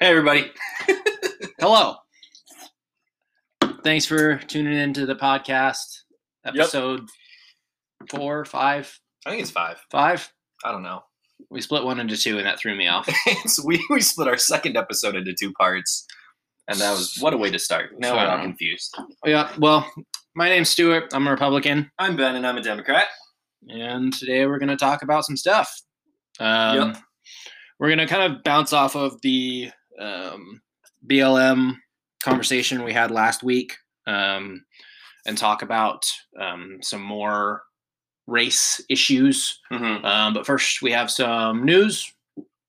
Hey, everybody. Hello. Thanks for tuning in to the podcast. Episode four, five, I think it's five. five. I don't know. We split one into two, and that threw me off. It's- we, we split our second episode into two parts. And that was what a way to start. Now we're all confused. yeah. Well, my name's Stuart. I'm a Republican, I'm Ben and I'm a Democrat. and today we're going to talk about some stuff. Um, Yep. We're going to kind of bounce off of the um, BLM conversation we had last week, um, and talk about um, some more race issues. Mm-hmm. Um, but first, we have some news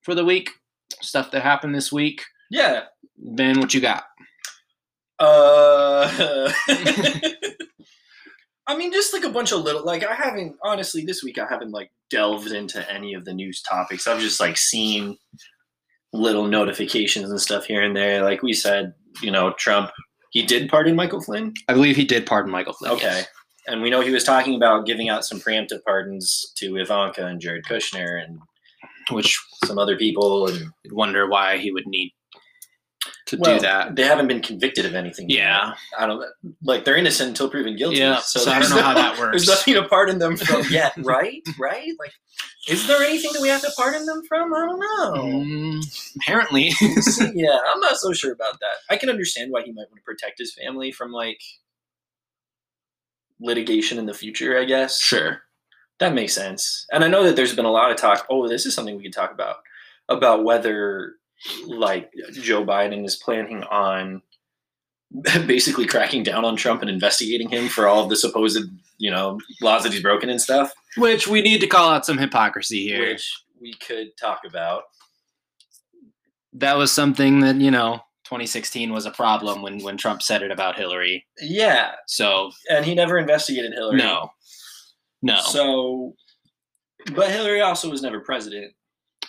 for the week, stuff that happened this week. Yeah. Ben, what you got? Uh, I mean, just like a bunch of little, like I haven't, honestly, this week I haven't like delved into any of the news topics. I've just like seen little notifications and stuff here and there. Like we said, you know, Trump, he did pardon Michael Flynn. I believe he did pardon Michael Flynn. Okay. yes. And we know he was talking about giving out some preemptive pardons to Ivanka and Jared Kushner and Which some other people. And wonder why he would need to well, do that. They haven't been convicted of anything. yet. Yeah. I don't like they're innocent until proven guilty. Yeah, so I don't know how that works. There's nothing to pardon them from yet, right? right? Like, is there anything that we have to pardon them from? I don't know. Mm, apparently. yeah, I'm not so sure about that. I can understand why he might want to protect his family from like litigation in the future. I guess sure. that makes sense. And I know that there's been a lot of talk. Oh, this is something we could talk about about whether like Joe Biden is planning on basically cracking down on Trump and investigating him for all the supposed, you know, laws that he's broken and stuff, Which we need to call out some hypocrisy here. which we could talk about. that was something that, you know, 2016 was a problem when, when Trump said it about Hillary. Yeah, So, and he never investigated Hillary. no. No. So, but Hillary also was never president.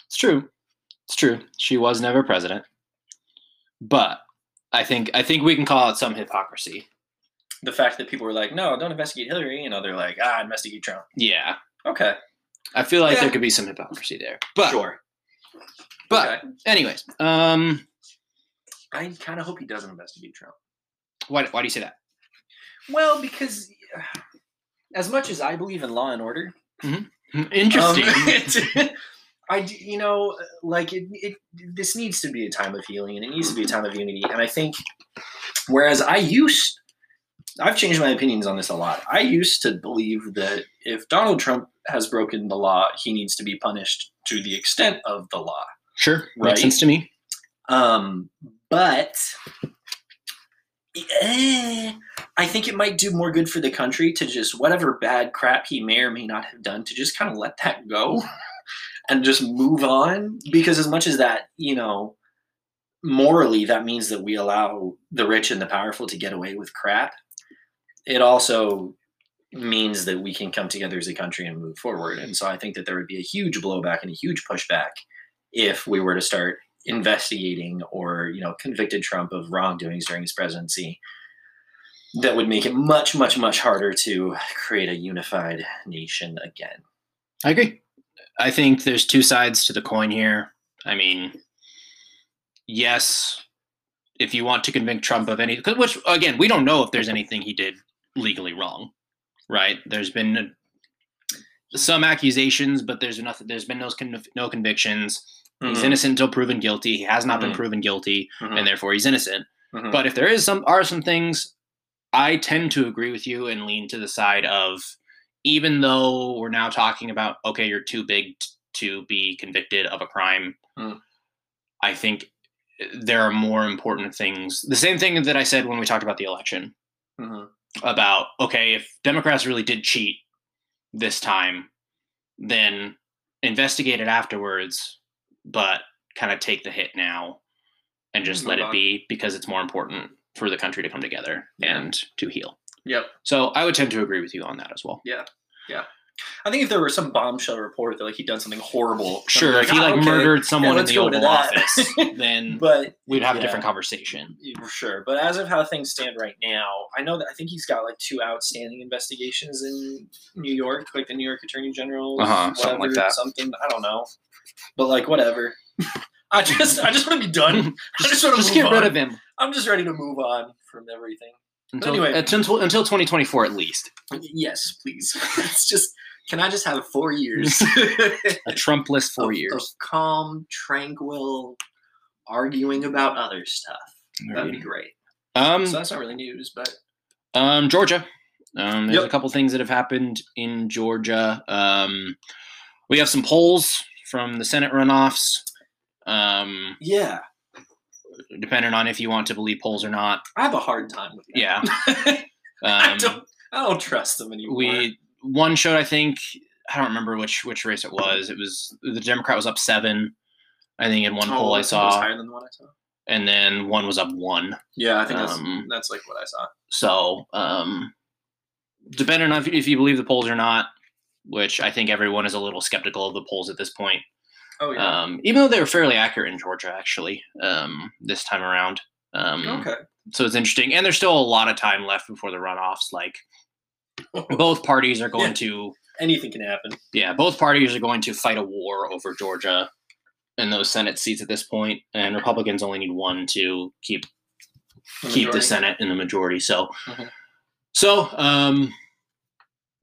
It's true. It's true. She was never president. But I think I think we can call it some hypocrisy. The fact that people were like, "No, don't investigate Hillary," you know, they're like, "Ah, investigate Trump." Yeah. Okay, I feel like Yeah. there could be some hypocrisy there. But sure. but okay. anyways, um I kind of hope he doesn't investigate Trump. why why do you say that? Well, because uh, as much as I believe in law and order, Hmm. Interesting. um, I, you know, like it, it, this needs to be a time of healing and it needs to be a time of unity. And I think, whereas I used, I've changed my opinions on this a lot. I used to believe that if Donald Trump has broken the law, he needs to be punished to the extent of the law. sure. Right. Makes sense to me. Um, but eh, I think it might do more good for the country to just whatever bad crap he may or may not have done to just kind of let that go and just move on. Because as much as that, you know, morally that means that we allow the rich and the powerful to get away with crap, it also means that we can come together as a country and move forward. And so I think that there would be a huge blowback and a huge pushback if we were to start investigating or you know convicted Trump of wrongdoings during his presidency that would make it much much much harder to create a unified nation again. I agree. I think there's two sides to the coin here. I mean, yes, if you want to convict Trump of any, which again, we don't know if there's anything he did legally wrong, right? There's been some accusations, but there's nothing. There's been no no convictions. He's Mhm. innocent until proven guilty. He has not been Mhm. proven guilty, Mhm. and therefore he's innocent. Mhm. But if there is some are some things, I tend to agree with you and lean to the side of even though we're now talking about okay, you're too big t- to be convicted of a crime. Mm. I think uh, there are more important things. The same thing that I said when we talked about the election Mhm. about okay, if Democrats really did cheat this time, then investigate it afterwards, but kind of take the hit now and just let it be because it's more important for the country to come together Yeah. and to heal. Yep. So I would tend to agree with you on that as well. Yeah. Yeah. I think if there were some bombshell report that like he'd done something horrible, Sure, be if he "Ah, like okay." murdered someone in the Oval. Office, then but we'd have a different conversation. Sure, but as of how things stand right now, I know that I think he's got like two outstanding investigations in New York, like the New York Attorney General, Uh-huh, something like that. Something I don't know, but like whatever. I just I just want to be done. I just want to just move get on. rid of him I'm just ready to move on from everything. Until anyway. until until 2024 at least. Yes, please. it's just can I just have four years? A Trump-less four of- years. of calm, tranquil, arguing about other stuff. That'd be great. Um, So that's not really news, but um, Georgia. Um, there's Yep. a couple things that have happened in Georgia. Um, we have some polls from the Senate runoffs. Um, yeah, depending on if you want to believe polls or not. I have a hard time with that. Yeah. I Um, don't. I don't trust them anymore. we one showed I think I don't remember which which race it was. It was the Democrat was up seven. I think in one Oh, poll I think it was saw, higher than the one I saw. and then one was up one. Yeah, I think that's Um, that's like what I saw. So, um, depending on if, if you believe the polls or not, which I think everyone is a little skeptical of the polls at this point, Oh yeah. um, even though they were fairly accurate in Georgia, actually, um, this time around. Um, okay. So it's interesting. And there's still a lot of time left before the runoffs. Like, both parties are going Yeah. to, Anything can happen. yeah, both parties are going to fight a war over Georgia and those Senate seats at this point, And Republicans only need one to keep keep the. Senate in the majority. So, Mhm. so um,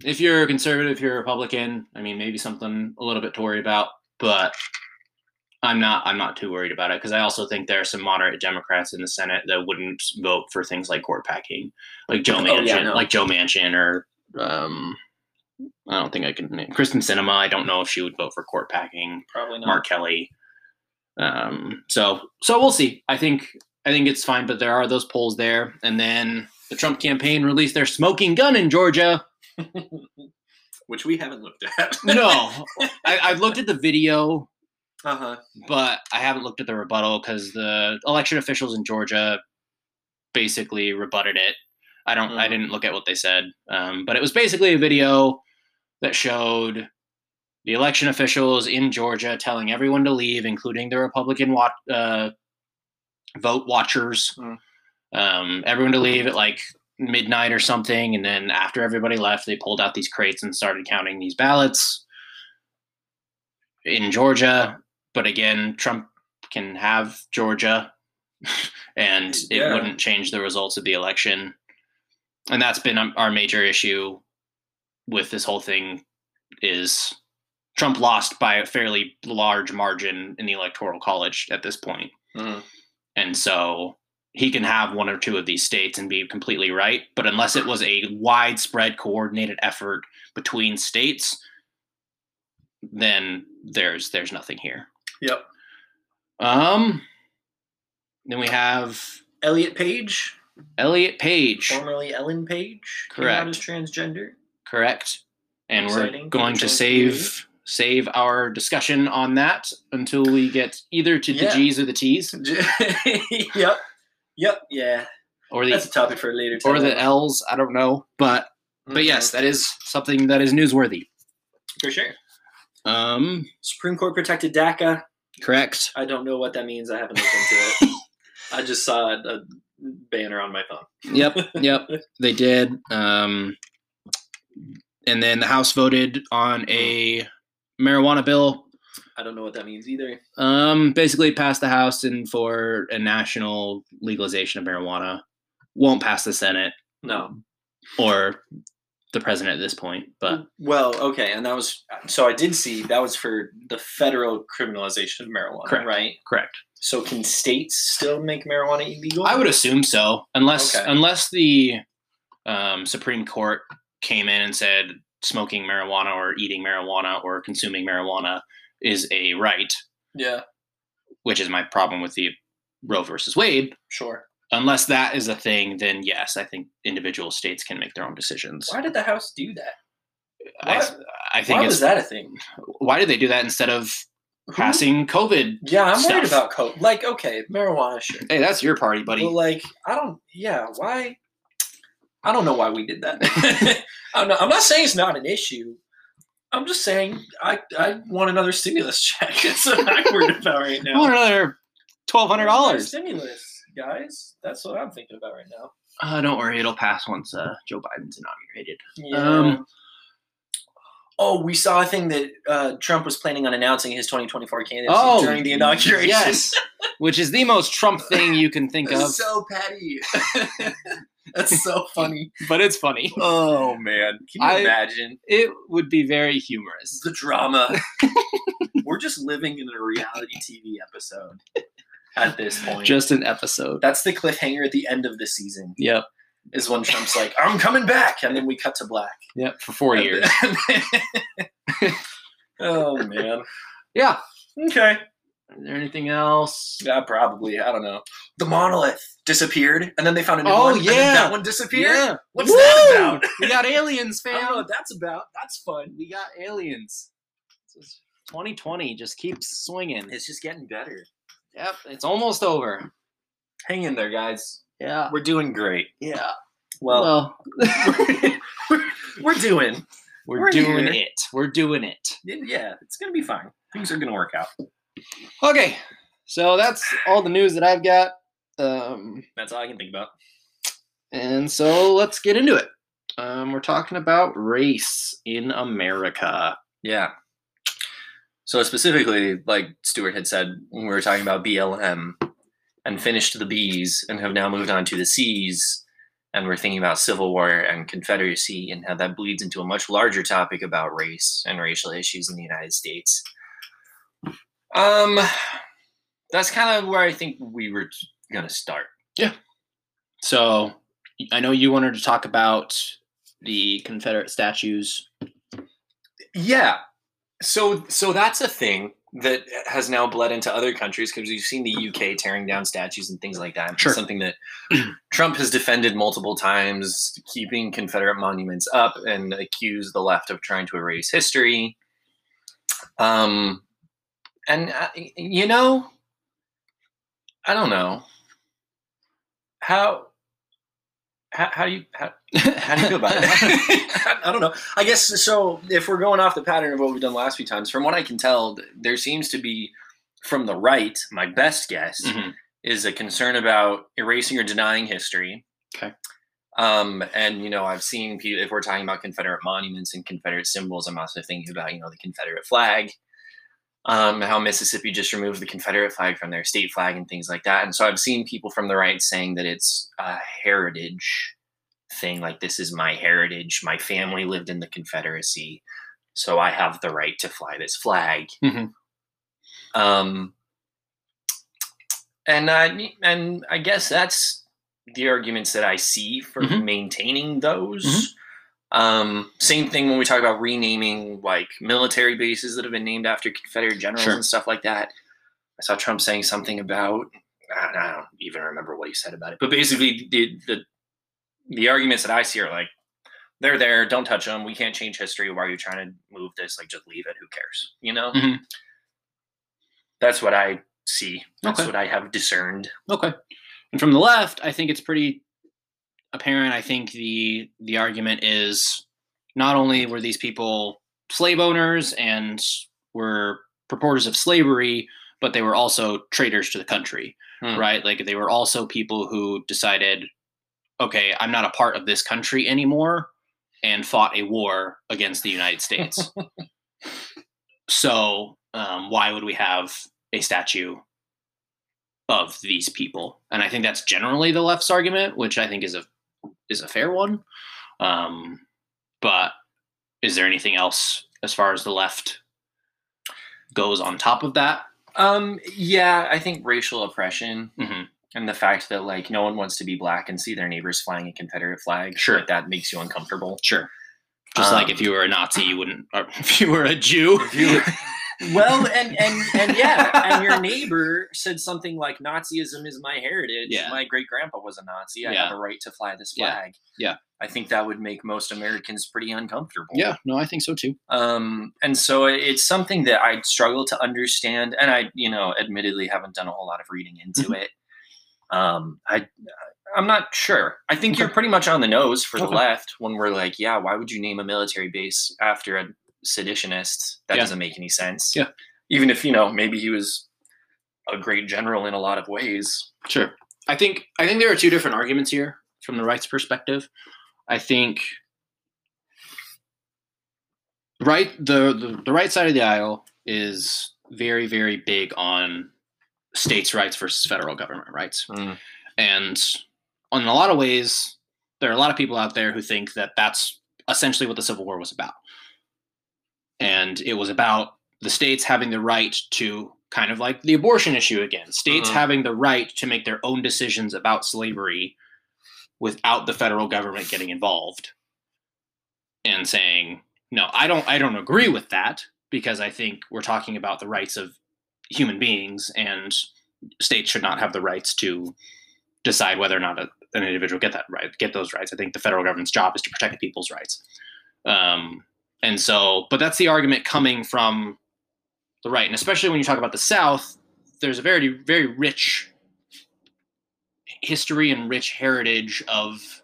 if you're a conservative, if you're a Republican, I mean, maybe something a little bit to worry about, but I'm not. I'm not too worried about it because I also think there are some moderate Democrats in the Senate that wouldn't vote for things like court packing, like Joe Oh, yeah, no. like Joe Manchin, or um, I don't think I can name Kyrsten Sinema. I don't know if she would vote for court packing. Probably not. Mark Kelly. Um, so so we'll see. I think I think it's fine, but there are those polls there. And then the Trump campaign released their smoking gun in Georgia. Which we haven't looked at. No, I, I've looked at the video, uh huh. but I haven't looked at the rebuttal because the election officials in Georgia basically rebutted it. I don't. I Mhm. didn't look at what they said, um, but it was basically a video that showed the election officials in Georgia telling everyone to leave, including the Republican wa- uh, vote watchers. Mm. Um, everyone to leave at like midnight or something, and then after everybody left, they pulled out these crates and started counting these ballots in Georgia. But again, Trump can have Georgia, and it Yeah. wouldn't change the results of the election. And that's been um, our major issue with this whole thing is Trump lost by a fairly large margin in the electoral college at this point. Mhm. And so he can have one or two of these states and be completely right. But unless it was a widespread coordinated effort between states, then there's there's nothing here. Yep. Um then we have Elliot Page, Elliot Page, formerly Ellen Page, came Correct. as transgender. correct. And Exciting we're going to save save our discussion on that until we get either to the Yeah. G's or the T's yep. Yep. Yeah. or the That's a topic for later. or the time. L's. I don't know, but but Mhm. yes, that is something that is newsworthy. for sure. Um, Supreme Court protected DACA. correct. I don't know what that means. I haven't looked into it. I just saw a, a banner on my phone. Yep, yep, they did. Um, and then the House voted on a marijuana bill. I don't know what that means either. Um, basically passed the House and for a national legalization of marijuana. Won't pass the Senate No. or the president at this point, but Well, okay, and that was so I did see that was for the federal criminalization of marijuana, Correct. right? correct. So can states still make marijuana illegal? I would assume so, unless Okay. unless the um, Supreme Court came in and said smoking marijuana or eating marijuana or consuming marijuana is a right, Yeah, which is my problem with the Roe versus Wade. sure. Unless that is a thing, then yes, I think individual states can make their own decisions. Why did the House do that? I, Why- I think Why was that a thing? why did they do that instead of Who- passing COVID? Yeah, I'm worried about coke. Like, okay, marijuana, sure. Hey, that's your party, buddy. But like, I don't. Yeah, why? I don't know why we did that. I'm, not, I'm not saying it's not an issue. I'm just saying I I want another stimulus check. That's what I'm worried about right I now. want another twelve hundred dollars stimulus, guys. That's what I'm thinking about right now. Uh, don't worry, it'll pass once uh, Joe Biden's inaugurated. Yeah. Um, Oh, we saw a thing that uh, Trump was planning on announcing his 2024 candidacy Oh, during the inauguration. Yes, which is the most Trump thing you can think of, so petty. That's so funny. but it's funny. Oh man, can you I- imagine It would be very humorous. the drama? We're just living in a reality TV episode at this point. Just an episode. That's the cliffhanger at the end of the season. Yep. Is when Trump's like, "I'm coming back," and then we cut to black. Yep. For four years. oh man. Yeah. Okay. Is there anything else? Yeah, probably. I don't know. The monolith disappeared, and then they found a new Oh, one. and then yeah. that one disappeared. Yeah. What's that about? we got aliens, I don't know fam. what that's about. That's fun. We got aliens. 2020 just keeps swinging. It's just getting better. Yep. It's almost over. Hang in there, guys. Yeah. We're doing great. Yeah. Well, Well, we're doing. we're, we're doing here. it. We're doing it. Yeah, it's gonna be fine. Things are gonna work out. Okay. So that's all the news that I've got. Um, That's all I can think about. and so let's get into it. Um, we're talking about race in America. Yeah. So specifically, like Stuart had said, when we were talking about BLM and finished the B's and have now moved on to the C's, and we're thinking about Civil War and Confederacy and how that bleeds into a much larger topic about race and racial issues in the United States. Um, that's kind of where I think we were gonna start. Yeah. So I know you wanted to talk about the Confederate statues. Yeah. So so that's a thing that has now bled into other countries because you've seen the UK tearing down statues and things like that. It's Sure. Something that Trump has defended multiple times, keeping Confederate monuments up and accused the left of trying to erase history. Um, and uh, you know, I don't know how. How, how do you how, how do you feel about it? I don't know. I guess so. If we're going off the pattern of what we've done the last few times, from what I can tell, there seems to be from the right. My best guess Mhm. is a concern about erasing or denying history. Okay. Um, and you know, I've seen people. If we're talking about Confederate monuments and Confederate symbols, I'm also thinking about you know the Confederate flag. Um, how Mississippi just removed the Confederate flag from their state flag and things like that. And so I've seen people from the right saying that it's a heritage thing, like this is my heritage. My family lived in the Confederacy, so I have the right to fly this flag. Mhm. Um, and I and I guess that's the arguments that I see for Mhm. maintaining those. Um, same thing when we talk about renaming like military bases that have been named after Confederate generals Sure. and stuff like that. I saw Trump saying something about I don't even remember what he said about it, but basically the the the arguments that I see are like they're there, don't touch them. We can't change history. Why are you trying to move this? Like just leave it. Who cares? You know. Mhm. That's what I see. That's Okay. what I have discerned. Okay. And from the left, I think it's pretty apparent. I think the the argument is not only were these people slave owners and were purporters of slavery, but they were also traitors to the country, Hmm. right? Like they were also people who decided, okay, I'm not a part of this country anymore, and fought a war against the United States. so um, why would we have a statue of these people? And I think that's generally the left's argument, which I think is a is a fair one. Um, but is there anything else as far as the left goes on top of that? Um, yeah, I think racial oppression hmm and the fact that like no one wants to be black and see their neighbors flying a Confederate flag, Sure. like, that makes you uncomfortable. Sure. Just like if Um, you were a Nazi, you wouldn't. Or if you were a Jew, you- well, and and and yeah, and your neighbor said something like Nazism is my heritage. Yeah. My great grandpa was a Nazi. I Yeah. have a right to fly this flag. Yeah. I think that would make most Americans pretty uncomfortable. yeah, no, I think so too. um and so it's something that i struggle to understand and i you know admittedly haven't done a whole lot of reading into Mhm. it um i i'm not sure i think you're pretty much on the nose for the Okay. left when we're like yeah why would you name a military base after a seditionist that Yeah. doesn't make any sense Yeah. even if you know maybe he was a great general in a lot of ways Sure. I think I think there are two different arguments here from the right's perspective. I think right the, the the right side of the aisle is very very big on states' rights versus federal government rights, Mm. and in a lot of ways, there are a lot of people out there who think that that's essentially what the Civil War was about, and it was about the states having the right to kind of like the abortion issue again, states Mhm. having the right to make their own decisions about slavery without the federal government getting involved and saying no i don't i don't agree with that because i think we're talking about the rights of human beings and states should not have the rights to decide whether or not a, an individual get that right get those rights i think the federal government's job is to protect people's rights um, and so but that's the argument coming from the right and especially when you talk about the south there's a very very rich history and rich heritage of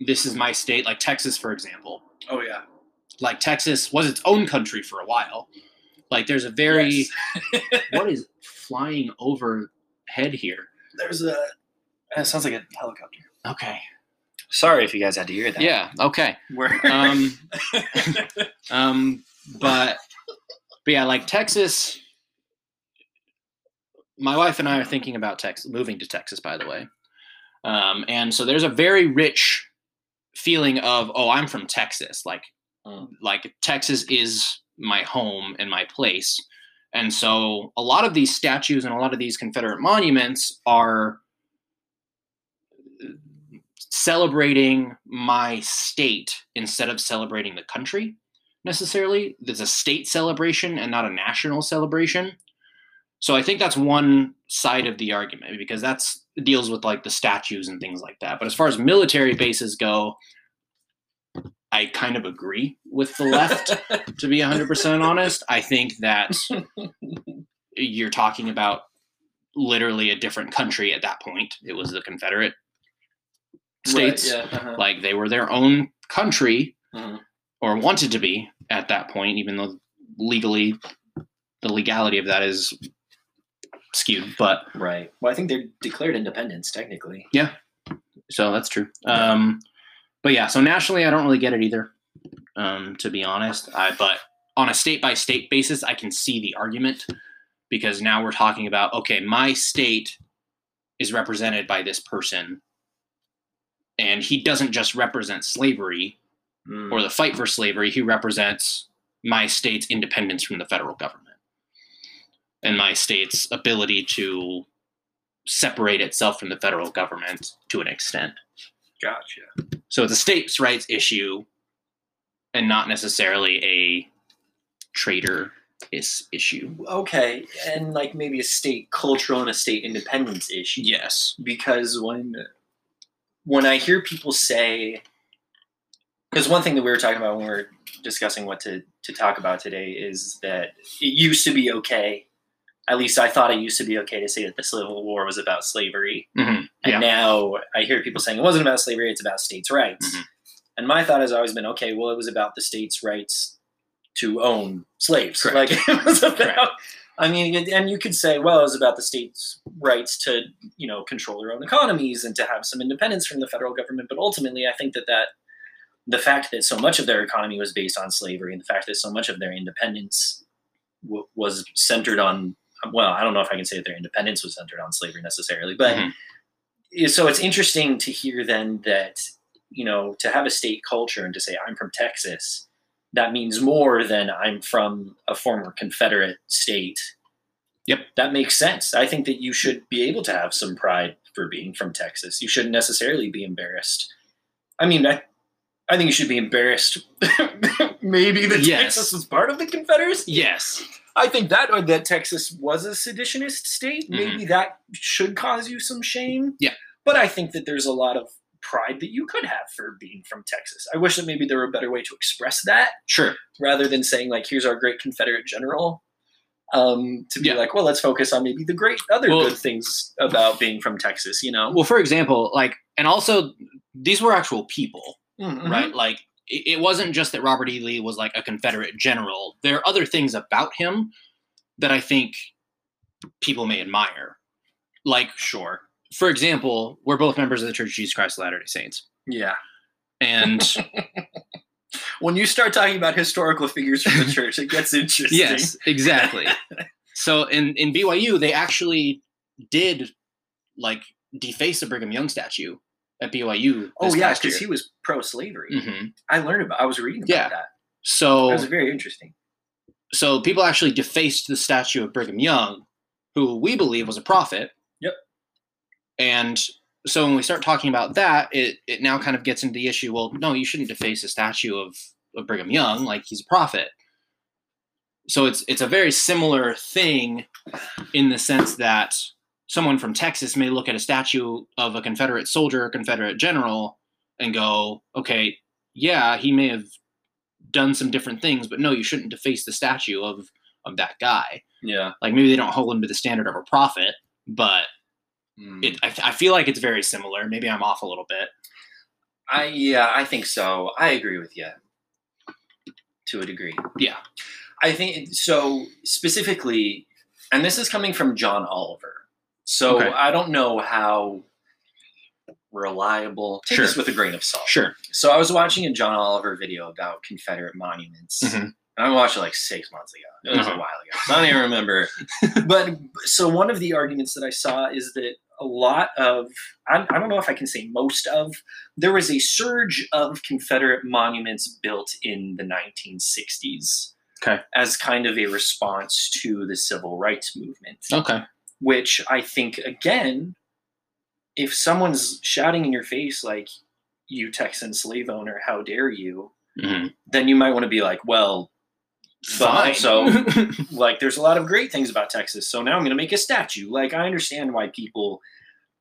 this is my state like texas for example Oh yeah. like texas was its own country for a while like there's a very what is flying overhead here There's a. It sounds like a helicopter. okay Sorry if you guys had to hear that. yeah okay um um but but yeah like texas my wife and i are thinking about texas moving to texas by the way um and so there's a very rich feeling of oh i'm from texas like Mm. like texas is my home and my place and so a lot of these statues and a lot of these confederate monuments are celebrating my state instead of celebrating the country necessarily. There's a state celebration and not a national celebration. So I think that's one side of the argument because that's deals with like the statues and things like that. But as far as military bases go, I kind of agree with the left to be 100% honest. I think that you're talking about literally a different country at that point. It was the Confederate states. Right, yeah. uh-huh. Like they were their own country Mhm. or wanted to be at that point, even though legally the legality of that is skewed. But Right. Well, I think they're declared independence technically. Yeah. So that's true. Um, but yeah, so nationally, I don't really get it either, um, to be honest. I, but on a state by state basis, I can see the argument because now we're talking about okay, my state is represented by this person, and he doesn't just represent slavery Mm. or the fight for slavery. He represents my state's independence from the federal government and my state's ability to separate itself from the federal government to an extent. Gotcha. So it's a states' rights issue and not necessarily a traitor is issue. Okay, and like maybe a state cultural and a state independence issue. Yes. because when when I hear people say, because one thing that we were talking about when we were discussing what to to talk about today is that it used to be okay. At least I thought it used to be okay to say that the Civil War was about slavery, Mhm. and Yeah. now I hear people saying it wasn't about slavery; it's about states' rights. Mhm. And my thought has always been, okay, well, it was about the states' rights to own slaves. Correct. Like it was about. Correct. I mean, and- you could say, well, it was about the states' rights to, you know, control their own economies and to have some independence from the federal government. But ultimately, I think that that the fact that so much of their economy was based on slavery and the fact that so much of their independence w- was centered on, well, I don't know if I can say that their independence was centered on slavery necessarily, but Mhm. so it's interesting to hear then that, you know, to have a state culture and to say, I'm from Texas, that means more than I'm from a former Confederate state. Yep. That makes sense. I think that you should be able to have some pride for being from Texas. You shouldn't necessarily be embarrassed. I mean, I, I think you should be embarrassed. Maybe that Yes. Texas was part of the Confederacy. Yes. I think that or that Texas was a seditionist state, maybe that should cause you some shame. Mm-hmm. Yeah. But I think that there's a lot of pride that you could have for being from Texas. I wish that maybe there were a better way to express that Sure. rather than saying like here's our great Confederate general. Um, to be Yeah. like, well, let's focus on maybe the great other Well- good things about being from Texas, you know? Well, for example, like, and also these were actual people. Mhm. right? Like it wasn't just that Robert E. Lee was like a Confederate general. There are other things about him that I think people may admire. Like, Sure. For example, we're both members of the Church of Jesus Christ of Latter-day Saints, Yeah. and when you start talking about historical figures from the church, it gets interesting. yes, exactly. so in in BYU, they actually did like deface a Brigham Young statue at BYU. Oh yeah, because he was pro-slavery. Mhm. I learned about. I was reading about Yeah. that. So That was very interesting. so people actually defaced the statue of Brigham Young, who we believe was a prophet. And so when we start talking about that, it it now kind of gets into the issue. Well, no, you shouldn't deface a statue of, of Brigham Young, like he's a prophet. So it's it's a very similar thing in the sense that someone from Texas may look at a statue of a Confederate soldier or Confederate general and go, okay, yeah, he may have done some different things, but no, you shouldn't deface the statue of of that guy. Yeah. Like maybe they don't hold him to the standard of a prophet, but Mm. it, I, I feel like it's very similar. Maybe I'm off a little bit. I yeah, I think so. I agree with you to a degree. Yeah. I think so specifically, and this is coming from John Oliver. So Okay. I don't know how reliable. Take Sure. this with a grain of salt. Sure. So I was watching a John Oliver video about Confederate monuments. Mhm. And I watched it like six months ago. It was Uh-huh. a while ago. So I don't even remember. but so one of the arguments that I saw is that a lot of I, I don't know if I can say most of there was a surge of Confederate monuments built in the 1960s. Okay. As kind of a response to the civil rights movement Okay. which I think again, if someone's shouting in your face like "you Texan slave owner, how dare you," hmm then you might want to be like, "Well, but also like there's a lot of great things about Texas, so now I'm going to make a statue." Like I understand why people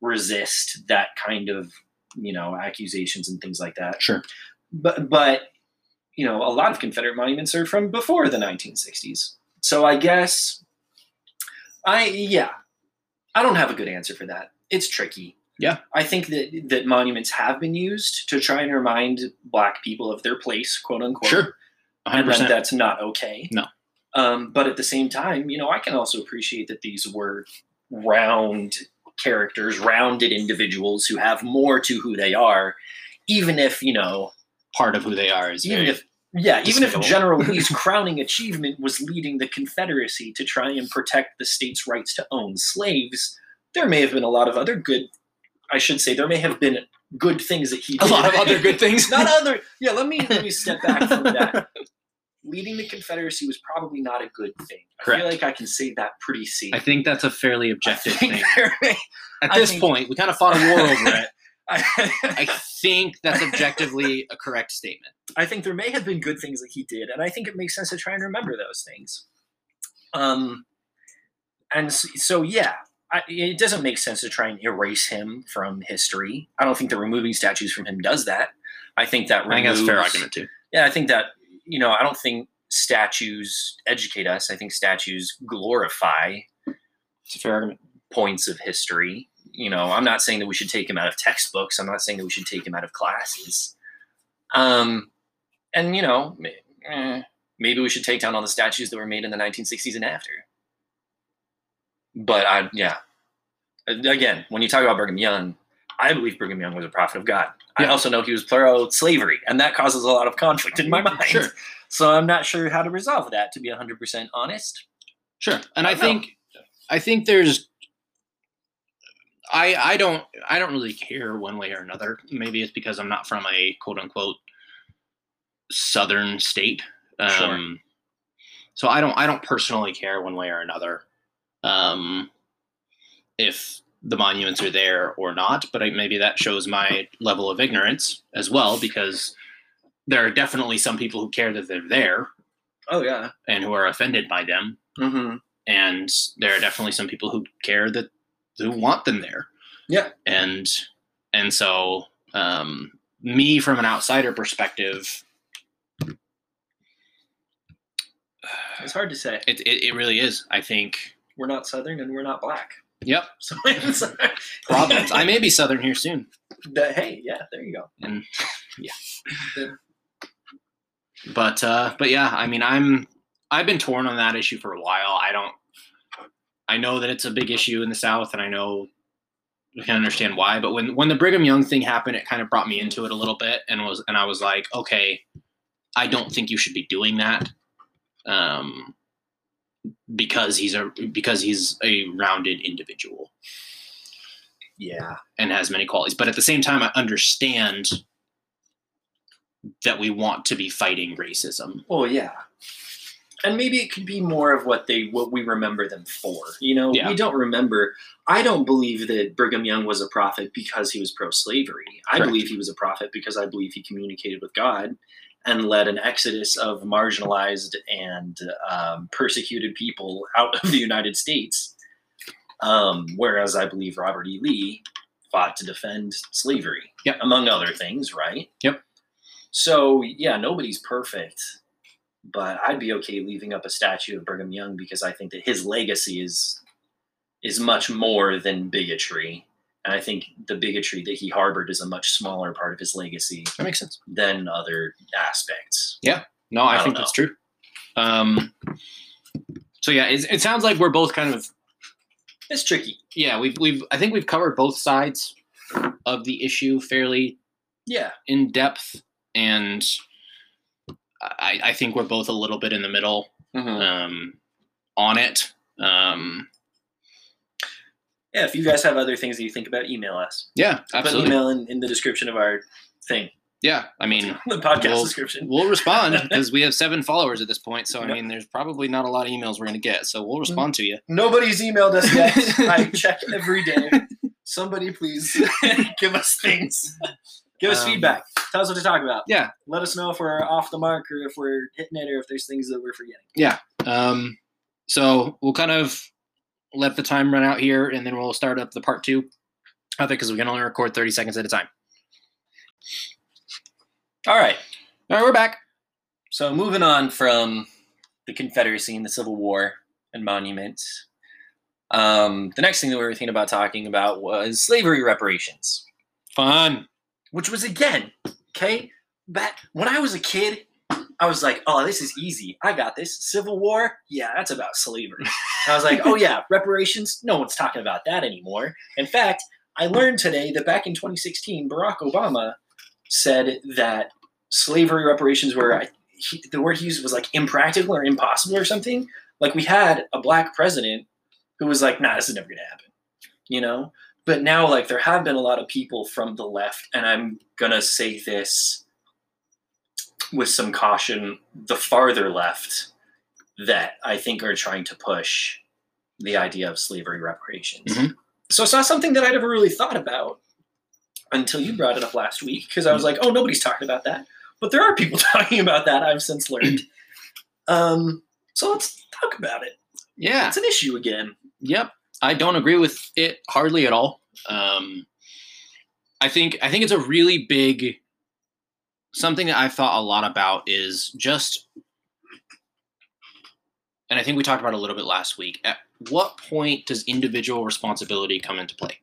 resist that kind of you know accusations and things like that, sure. but but you know a lot of Confederate monuments are from before the 1960s, so I guess I yeah I don't have a good answer for that. It's tricky. Yeah. I think that that monuments have been used to try and remind black people of their place, quote unquote. Sure. And 100%. that that's not okay. No. Um, but at the same time, you know, I can also appreciate that these were round characters, rounded individuals who have more to who they are, even if, you know, Part of who they are is even very, if yeah, even if. General Lee's crowning achievement was leading the Confederacy to try and protect the state's rights to own slaves, there may have been a lot of other good. I should say there may have been good things that he did. a lot of other good things. not other. Yeah, let me let me step back from that. Leading the Confederacy was probably not a good thing. I Correct. feel like I can say that pretty safe. I think that's a fairly objective thing. At I this think- point, we kind of fought a war over it. I I, think that's objectively a correct statement. I think there may have been good things that he did, and I think it makes sense to try and remember those things. Um, and s- so yeah, I, it doesn't make sense to try and erase him from history. I don't think that removing statues from him does that. I think that removes, I think that's a fair argument too. Yeah, I think that you know, I don't think statues educate us. I think statues glorify It's a fair argument. points of history. You know, I'm not saying that we should take him out of textbooks. I'm not saying that we should take him out of classes. Um, and you know, eh, maybe we should take down all the statues that were made in the 1960s and after. But I, yeah, again, when you talk about Brigham Young, I believe Brigham Young was a prophet of God. I also know he was pro-slavery, and that causes a lot of conflict in my mind. Sure. So I'm not sure how to resolve that. To be 100% honest. Sure. And I I, don't know. think I think there's I I don't I don't really care one way or another. Maybe it's because I'm not from a quote unquote southern state. Um Sure. so I don't I don't personally care one way or another. Um if the monuments are there or not, but I, maybe that shows my level of ignorance as well because there are definitely some people who care that they're there Oh yeah. and who are offended by them Mm-hmm. and there are definitely some people who care that who want them there Yeah. and and so um me from an outsider perspective It's hard to say. it, it, it really is i think We're not Southern and we're not black. yep So i may be southern here soon That- hey, yeah, there you go. and yeah. but uh but yeah i mean i'm i've been torn on that issue for a while i don't i know that it's a big issue in the south and i know I can understand why but when when the brigham young thing happened it kind of brought me into it a little bit and was and i was like okay I don't think you should be doing that. Um, because he's a because he's a rounded individual Yeah. and has many qualities. But at the same time, I understand that we want to be fighting racism. Well, yeah. And maybe it could be more of what they what we remember them for. You know, Yeah. we don't remember. I don't believe that Brigham Young was a prophet because he was pro-slavery. I Correct. believe he was a prophet because I believe he communicated with God and led an exodus of marginalized and um, persecuted people out of the United States. Um, whereas I believe Robert E. Lee fought to defend slavery, Yep. among other things, right? Yep. So yeah, nobody's perfect, but I'd be okay leaving up a statue of Brigham Young because I think that his legacy is is much more than bigotry. And I think the bigotry that he harbored is a much smaller part of his legacy That makes sense. than other aspects. Yeah. No, I, I think that's true. Um, so yeah, it, it sounds like we're both kind of It's tricky. yeah. We've we've I think we've covered both sides of the issue fairly Yeah. in depth, and I, I think we're both a little bit in the middle um, on it. Um, Yeah, if you guys have other things that you think about, email us. yeah, Put absolutely. email in, in the description of our thing, Yeah, I mean, the podcast Well, description. we'll respond because we have seven followers at this point. So I Yep. mean, there's probably not a lot of emails we're gonna get. So we'll respond to you. Nobody's emailed us yet. I check every day. Somebody please give us things. Give us Um, feedback. Tell us what to talk about. Yeah. Let us know if we're off the mark or if we're hitting it or if there's things that we're forgetting. Yeah. Um, so we'll kind of let the time run out here, and then we'll start up the part two. I think because we can only record 30 seconds at a time. All right. All right, we're back. So moving on from the Confederacy and the Civil War and monuments, um, the next thing that we were thinking about talking about was slavery reparations, Fun. which was again, okay, back when I was a kid, I was like, oh, this is easy. I got this. Civil War, yeah, that's about slavery. I was like, oh yeah, reparations. No one's talking about that anymore. In fact, I learned today that back in 2016, Barack Obama said that slavery reparations were I, he, the word he used was like impractical or impossible or something. Like we had a black president who was like, "Nah, this is never gonna happen," you know. But now, like, there have been a lot of people from the left, and I'm gonna say this with some caution: the farther left that I think are trying to push the idea of slavery reparations. Mhm. So it's not something that I'd ever really thought about until you brought it up last week because I was like, oh, nobody's talking about that. But there are people talking about that, I've since learned. um, so let's talk about it. Yeah. It's an issue again. Yep. I don't agree with it hardly at all. Um, I think I think it's a really big something that I've thought a lot about is just and I think we talked about a little bit last week. At what point does individual responsibility come into play?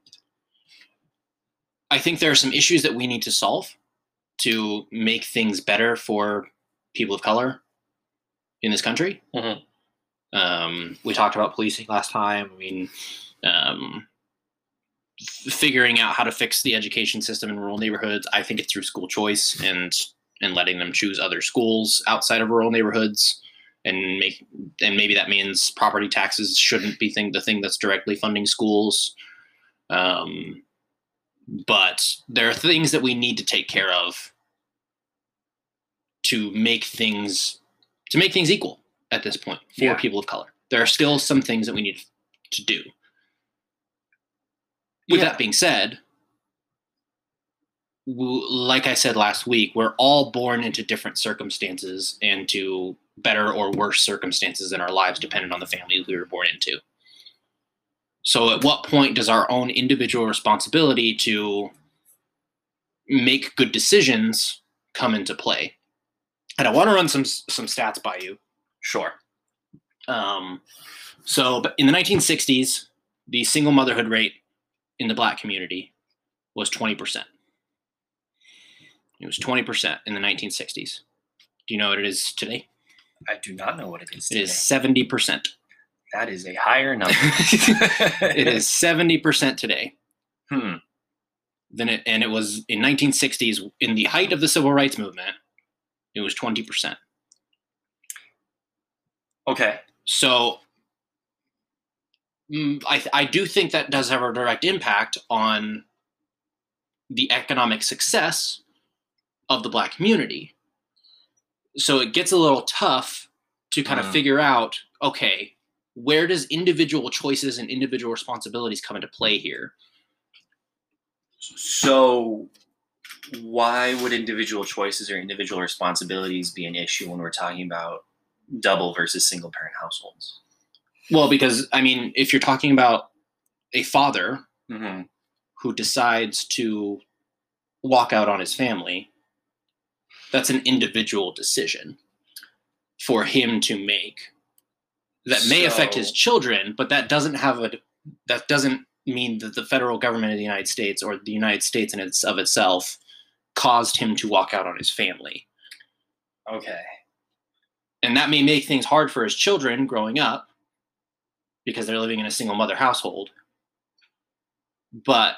I think there are some issues that we need to solve to make things better for people of color in this country. Mhm. Um, we talked about policing last time. I mean, um, figuring out how to fix the education system in rural neighborhoods. I think it's through school choice and and letting them choose other schools outside of rural neighborhoods, and make and maybe that means property taxes shouldn't be thing the thing that's directly funding schools. Um, but there are things that we need to take care of to make things to make things equal at this point for Yeah. people of color. There are still some things that we need to do. With Yeah. that being said, like I said last week, we're all born into different circumstances and to better or worse circumstances in our lives, depending on the family we were born into. So, at what point does our own individual responsibility to make good decisions come into play? And I want to run some some stats by you. Sure. Um, so, but in the 1960s, the single motherhood rate in the black community was 20%. It was 20% in the 1960s. Do you know what it is today? I do not know what it is. It Today. is 70%. That is a higher number. it is 70% today. Hmm. Then it, and it was in 1960s in the height of the civil rights movement. It was 20%. Okay. So I, I do think that does have a direct impact on the economic success of the black community. So it gets a little tough to kind Mm. of figure out okay, where does individual choices and individual responsibilities come into play here? So, why would individual choices or individual responsibilities be an issue when we're talking about double versus single parent households? Well, because I mean, if you're talking about a father Mm-hmm. who decides to walk out on his family, that's an individual decision for him to make that may affect his children, but that doesn't have a that doesn't mean that the federal government of the United States or the United States in its of itself caused him to walk out on his family. Okay. And that may make things hard for his children growing up because they're living in a single mother household. But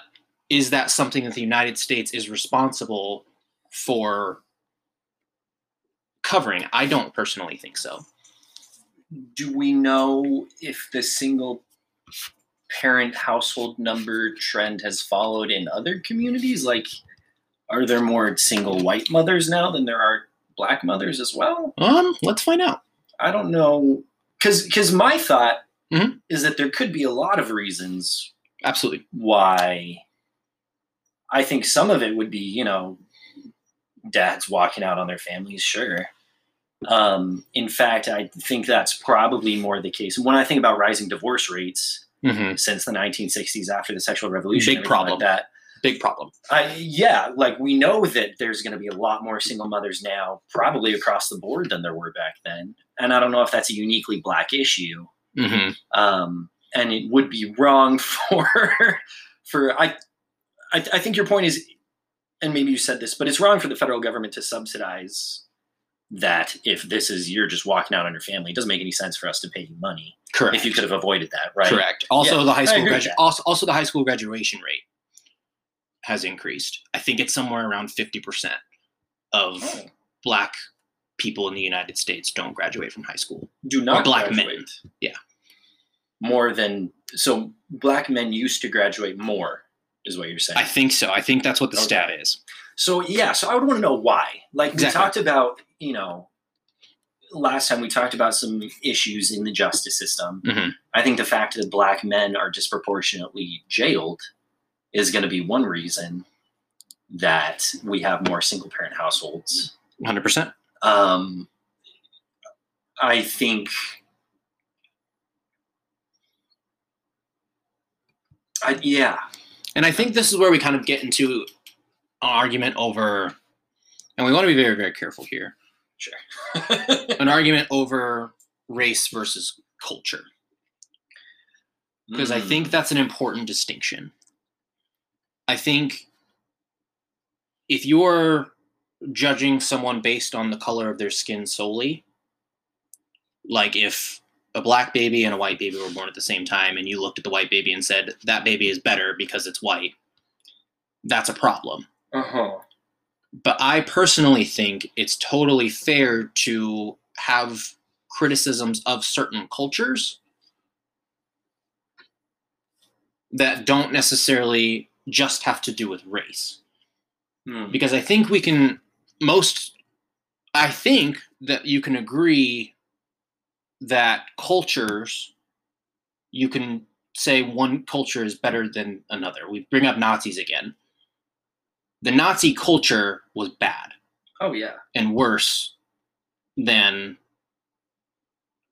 is that something that the United States is responsible for covering? I don't personally think so. Do we know if the single parent household number trend has followed in other communities? Like, are there more single white mothers now than there are black mothers as well? Um, let's find out. I don't know. Because because my thought Mhm. is that there could be a lot of reasons Absolutely. why I think some of it would be, you know, dads walking out on their families, sure. Um, in fact, I think that's probably more the case. When I think about rising divorce rates hmm since the 1960s after the sexual revolution, Big problem. like that. Big problem. I, yeah, like we know that there's going to be a lot more single mothers now, probably across the board than there were back then. And I don't know if that's a uniquely black issue hmm um, and it would be wrong for for I, I I think your point is, and maybe you said this, but it's wrong for the federal government to subsidize that if this is you're just walking out on your family, it doesn't make any sense for us to pay you money Correct. if you could have avoided that, right? Correct. Also, Yeah, the high school gradu- also, also the high school graduation rate has increased. I think it's somewhere around fifty percent of Oh, black people in the United States don't graduate from high school. do not black men. Yeah. More than so black men used to graduate more, is what you're saying. I think so. I think that's what the Okay. stat is. So yeah, so I would want to know why. Like Exactly. we talked about, you know, last time we talked about some issues in the justice system. Mhm. I think the fact that black men are disproportionately jailed is going to be one reason that we have more single parent households. One hundred percent. Um, I think. I, yeah, And I think this is where we kind of get into an argument over, and we want to be very, very careful here. sure. An argument over race versus culture. because I Mm. think that's an important distinction. I think if you're judging someone based on the color of their skin solely, like if a black baby and a white baby were born at the same time and you looked at the white baby and said that baby is better because it's white, that's a problem. Uh-huh. But I personally think it's totally fair to have criticisms of certain cultures that don't necessarily just have to do with race. Hmm. Because I think we can, most, I think that you can agree that cultures, you can say one culture is better than another. We bring up Nazis again. The Nazi culture was bad Oh yeah. and worse than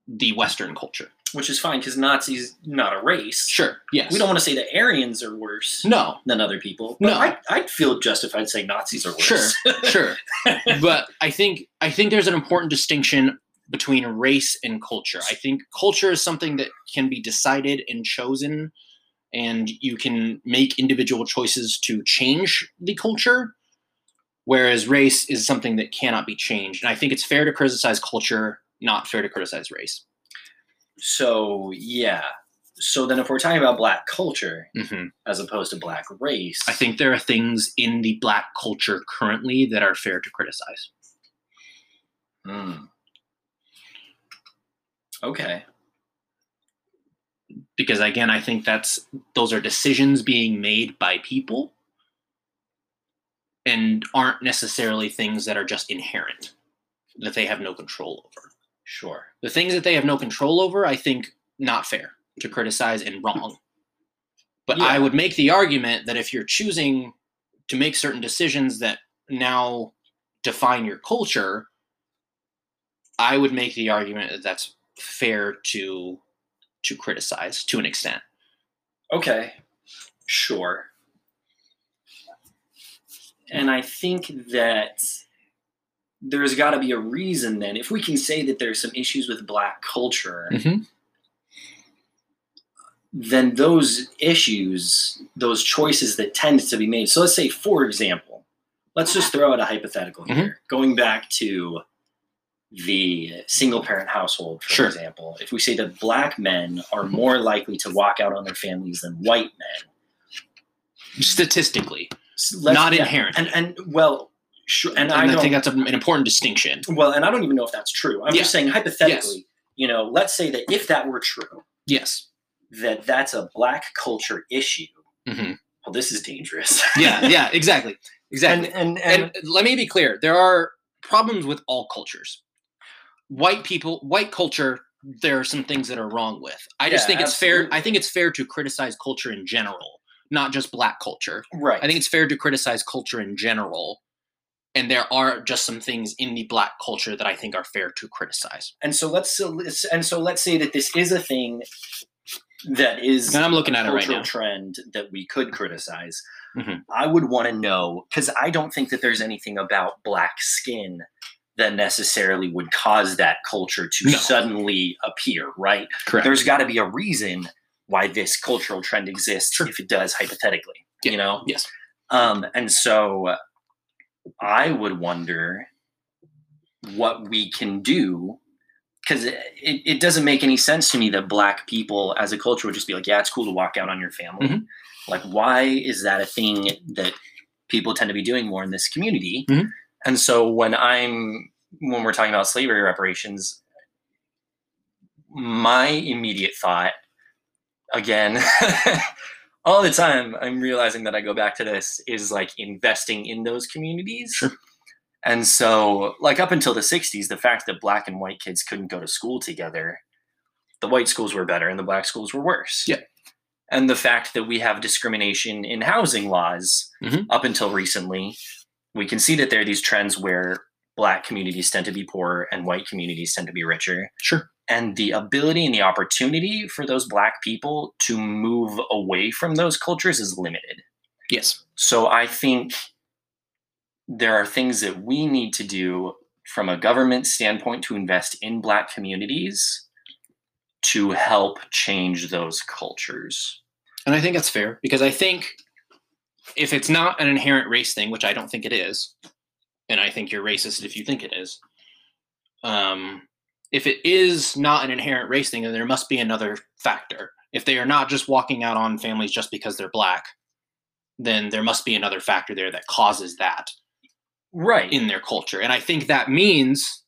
the Western culture. Which is fine because Nazis not a race. Sure. Yes. We don't want to say that Aryans are worse No. than other people. But No. I, I'd feel justified saying Nazis are worse. Sure. Sure. but I think I think there's an important distinction between race and culture. I think culture is something that can be decided and chosen and you can make individual choices to change the culture whereas race is something that cannot be changed. And I think it's fair to criticize culture, not fair to criticize race. So yeah. So then, if we're talking about black culture hmm as opposed to black race, I think there are things in the black culture currently that are fair to criticize. Hmm. Okay. because again i think that's those are decisions being made by people and aren't necessarily things that are just inherent that they have no control over Sure. the things that they have no control over i think not fair to criticize and wrong but i would make the argument that if you're choosing to make certain decisions that now define your culture i would make the argument that that's fair to to criticize to an extent Okay. Sure. And I think that there's got to be a reason then. If we can say that there's some issues with black culture, Mhm. then those issues, those choices that tend to be made. So let's say, for example, let's just throw out a hypothetical Mhm. here, going back to the single parent household, for Sure. example. If we say that black men are more likely to walk out on their families than white men, statistically let's- Not yeah, inherent. And and well, sure, and, and I i, think that's an important distinction well, and I don't even know if that's true. I'm Yeah. just saying hypothetically. Yes. You know, let's say that if that were true, yes that that's a black culture issue. Mhm. Well, this is dangerous. yeah yeah exactly exactly and, and, and let me be clear there are problems with all cultures white people white culture there are some things that are wrong with i just Yeah, think it's fair i think it's fair to criticize culture in general not just black culture right. i think it's fair to criticize culture in general and there are just some things in the black culture that i think are fair to criticize and so let's and so let's say that this is a thing that is and i'm looking at it right now trend that we could criticize. Mhm. I would want to know because I don't think that there's anything about black skin that necessarily would cause that culture to No. suddenly appear, right? correct There's got to be a reason why this cultural trend exists, Sure. if it does, hypothetically. Yeah. You know, yes um, and so I would wonder what we can do because it, it, it doesn't make any sense to me that black people as a culture would just be like, yeah, it's cool to walk out on your family. Mhm. Like, why is that a thing that people tend to be doing more in this community? Mhm. And so when I'm when we're talking about slavery reparations, my immediate thought, again, all the time, I'm realizing that I go back to this is like investing in those communities. Sure. And so, like up until the 60s, the fact that black and white kids couldn't go to school together, the white schools were better and the black schools were worse. Yeah. And the fact that we have discrimination in housing laws Mhm. up until recently, we can see that there are these trends where black communities tend to be poorer and white communities tend to be richer sure and the ability and the opportunity for those black people to move away from those cultures is limited. yes So I think there are things that we need to do from a government standpoint to invest in black communities to help change those cultures. And I think that's fair because I think if it's not an inherent race thing, which I don't think it is, and I think you're racist if you think it is, um, if it is not an inherent race thing, then there must be another factor. If they are not just walking out on families just because they're black, then there must be another factor there that causes that Right. in their culture. And I think that means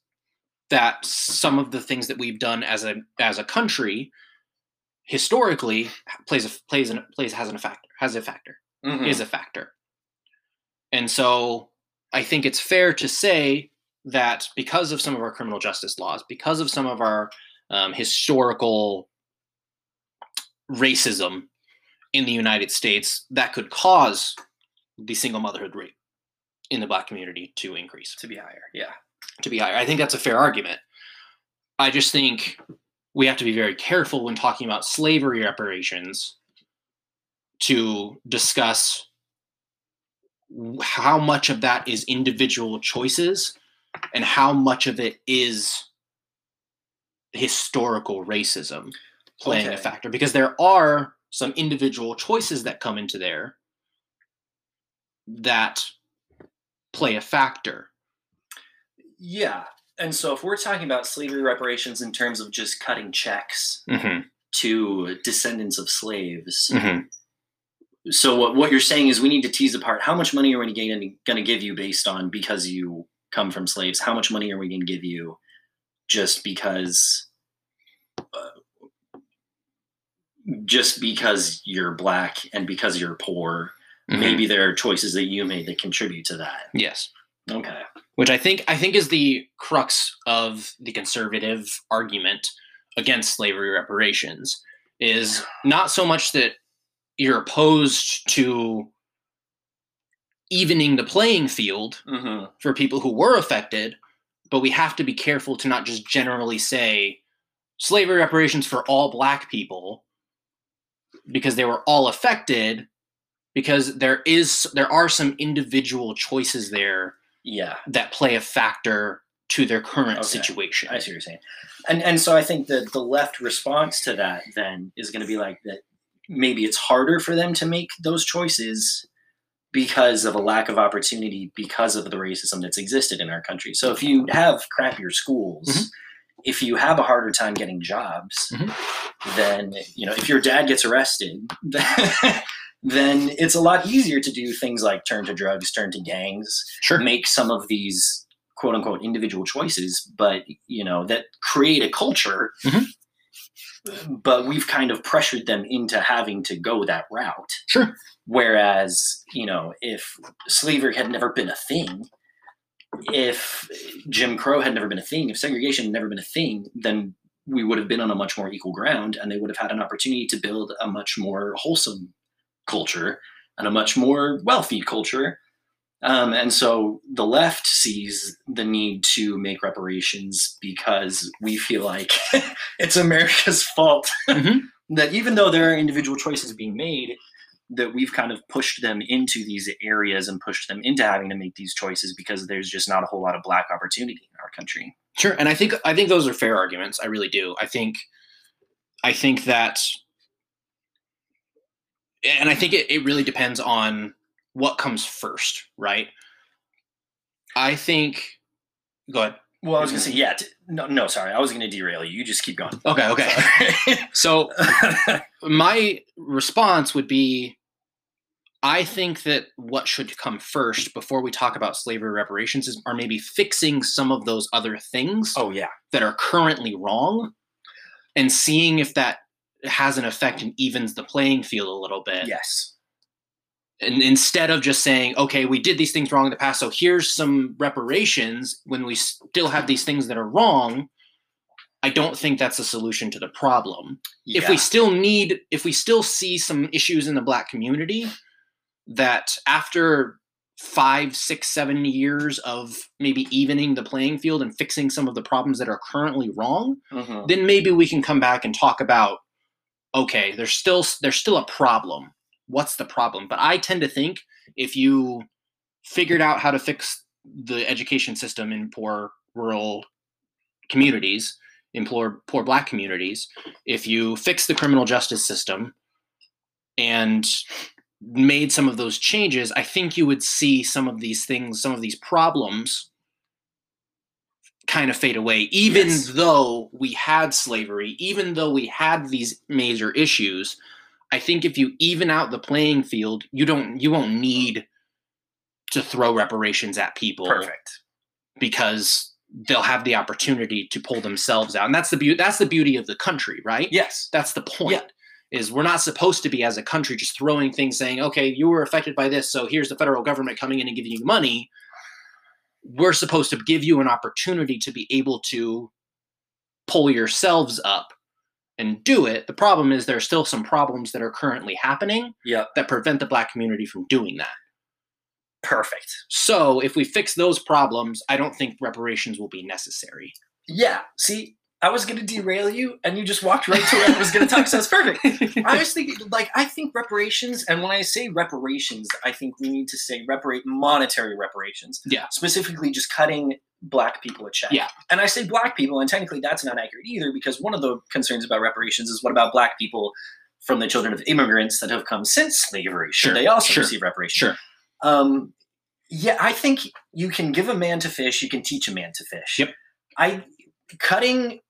that some of the things that we've done as a as a country historically plays a plays an plays has an factor has a factor Mhm. is a factor. And so I think it's fair to say that because of some of our criminal justice laws, because of some of our um, historical racism in the United States, that could cause the single motherhood rate in the black community to increase to be higher. Yeah. to be higher. I think that's a fair argument. I just think we have to be very careful when talking about slavery reparations to discuss how much of that is individual choices and how much of it is historical racism playing a factor because there are some individual choices that come into there that play a factor Yeah. And so if we're talking about slavery reparations in terms of just cutting checks mm-hmm. to descendants of slaves, Mm-hmm. so what, what you're saying is we need to tease apart how much money are we going to give you based on because you come from slaves? How much money are we going to give you just because uh, just because you're black and because you're poor? Mhm. Maybe there are choices that you made that contribute to that. Yes. Okay. which I think I think is the crux of the conservative argument against slavery reparations is not so much that you're opposed to evening the playing field Mm-hmm. for people who were affected, but we have to be careful to not just generally say slavery reparations for all black people because they were all affected because there is there are some individual choices there Yeah. that play a factor to their current Okay. situation. I see what you're saying. And and so I think that the left response to that then is going to be like that maybe it's harder for them to make those choices because of a lack of opportunity because of the racism that's existed in our country. So if you have crappier schools, Mhm. if you have a harder time getting jobs, Mhm. then you know, if your dad gets arrested, then it's a lot easier to do things like turn to drugs, turn to gangs, Sure. make some of these quote unquote individual choices, but you know, that create a culture. Mhm. But we've kind of pressured them into having to go that route. Sure. Whereas, you know, if slavery had never been a thing, if Jim Crow had never been a thing, if segregation had never been a thing, then we would have been on a much more equal ground and they would have had an opportunity to build a much more wholesome culture and a much more wealthy culture. Um, and so the left sees the need to make reparations because we feel like it's America's fault Mhm. that even though there are individual choices being made, that we've kind of pushed them into these areas and pushed them into having to make these choices because there's just not a whole lot of black opportunity in our country. Sure, and I think I think those are fair arguments. I really do. I think I think that and I think it, it really depends on what comes first, right? I think go ahead. Well, I was gonna say, yeah, t- no, no, sorry, I was gonna derail you. You just keep going. Okay, okay. So my response would be I think that what should come first before we talk about slavery reparations is are maybe fixing some of those other things oh yeah, that are currently wrong and seeing if that has an effect and evens the playing field a little bit. yes, And instead of just saying, okay, we did these things wrong in the past, so here's some reparations when we still have these things that are wrong, I don't think that's a solution to the problem. If we still need, if we still see some issues in the black community that after five, six, seven years of maybe evening the playing field and fixing some of the problems that are currently wrong, Mhm. then maybe we can come back and talk about okay there's still there's still a problem what's the problem but i tend to think if you figured out how to fix the education system in poor rural communities in poor poor black communities if you fix the criminal justice system and made some of those changes i think you would see some of these things some of these problems kind of fade away even Yes. though we had slavery even though we had these major issues i think if you even out the playing field you don't you won't need to throw reparations at people perfect. because they'll have the opportunity to pull themselves out. And that's the beauty that's the beauty of the country right? Yes, that's the point is we're not supposed to be as a country just throwing things saying okay you were affected by this so here's the federal government coming in and giving you money. We're supposed to give you an opportunity to be able to pull yourselves up and do it the problem is there are still some problems that are currently happening Yep. that prevent the black community from doing that perfect. so if we fix those problems i don't think reparations will be necessary Yeah. See, I was gonna derail you, and you just walked right to where I was gonna talk. So it's perfect. I was thinking, like, I think reparations, and when I say reparations, I think we need to say reparate monetary reparations. Yeah. Specifically, just cutting black people a check. Yeah. And I say black people, and technically that's not accurate either, because one of the concerns about reparations is what about black people from the children of immigrants that have come since slavery? Should Sure, they also sure, receive reparations? sure Um, yeah, I think you can give a man to fish, you can teach a man to fish. Yep. I cutting.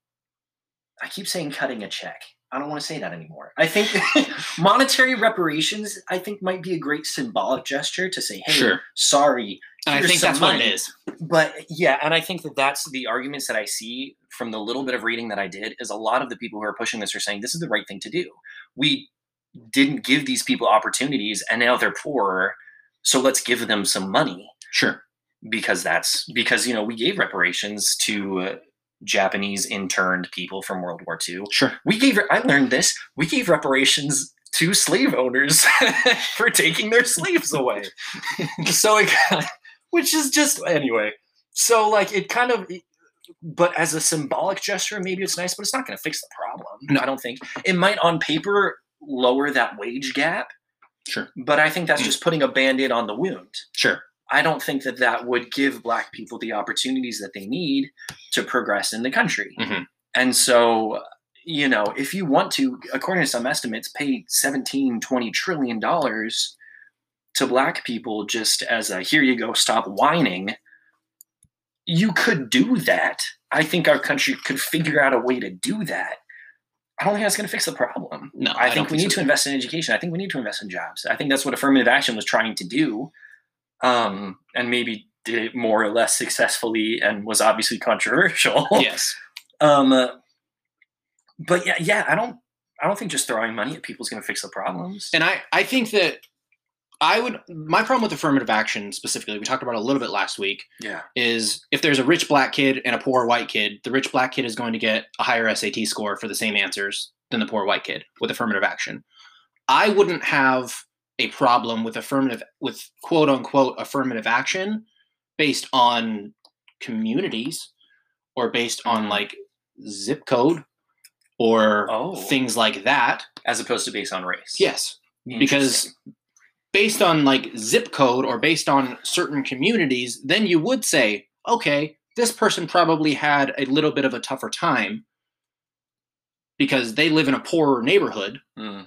I keep saying cutting a check. I don't want to say that anymore. I think monetary reparations. I think might be a great symbolic gesture to say, "Hey, Sure. sorry, And I think that's what it is. but yeah, and I think that that's the arguments that I see from the little bit of reading that I did is a lot of the people who are pushing this are saying this is the right thing to do. We didn't give these people opportunities, and now they're poor, so let's give them some money Sure. because that's because you know we gave reparations to uh, Japanese interned people from World War II. Sure. We gave I learned this. We gave reparations to slave owners for taking their slaves away. so it which is just anyway. So like it kind of but as a symbolic gesture maybe it's nice but it's not going to fix the problem. No. I don't think. It might on paper lower that wage gap, Sure. but I think that's Mm. just putting a band-aid on the wound. Sure. I don't think that that would give black people the opportunities that they need to progress in the country. Mhm. And so, you know, if you want to, according to some estimates, pay 17, 20 trillion dollars to black people just as a here you go, stop whining, you could do that. I think our country could figure out a way to do that. I don't think that's going to fix the problem. No, I, I think we think need so to invest in education. I think we need to invest in jobs. I think that's what affirmative action was trying to do, um, and maybe did it more or less successfully, and was obviously controversial. Yes. Um, uh, but yeah, yeah, I don't, I don't think just throwing money at people is going to fix the problems. And I, I think that I would my problem with affirmative action specifically, we talked about a little bit last week, yeah, is if there's a rich black kid and a poor white kid, the rich black kid is going to get a higher SAT score for the same answers than the poor white kid with affirmative action. I wouldn't have a problem with affirmative with quote unquote affirmative action based on communities or based on Mhm. like zip code or Oh. things like that. as opposed to based on race. Yes, because. Based on like zip code or based on certain communities, then you would say, okay, this person probably had a little bit of a tougher time because they live in a poorer neighborhood. Mm,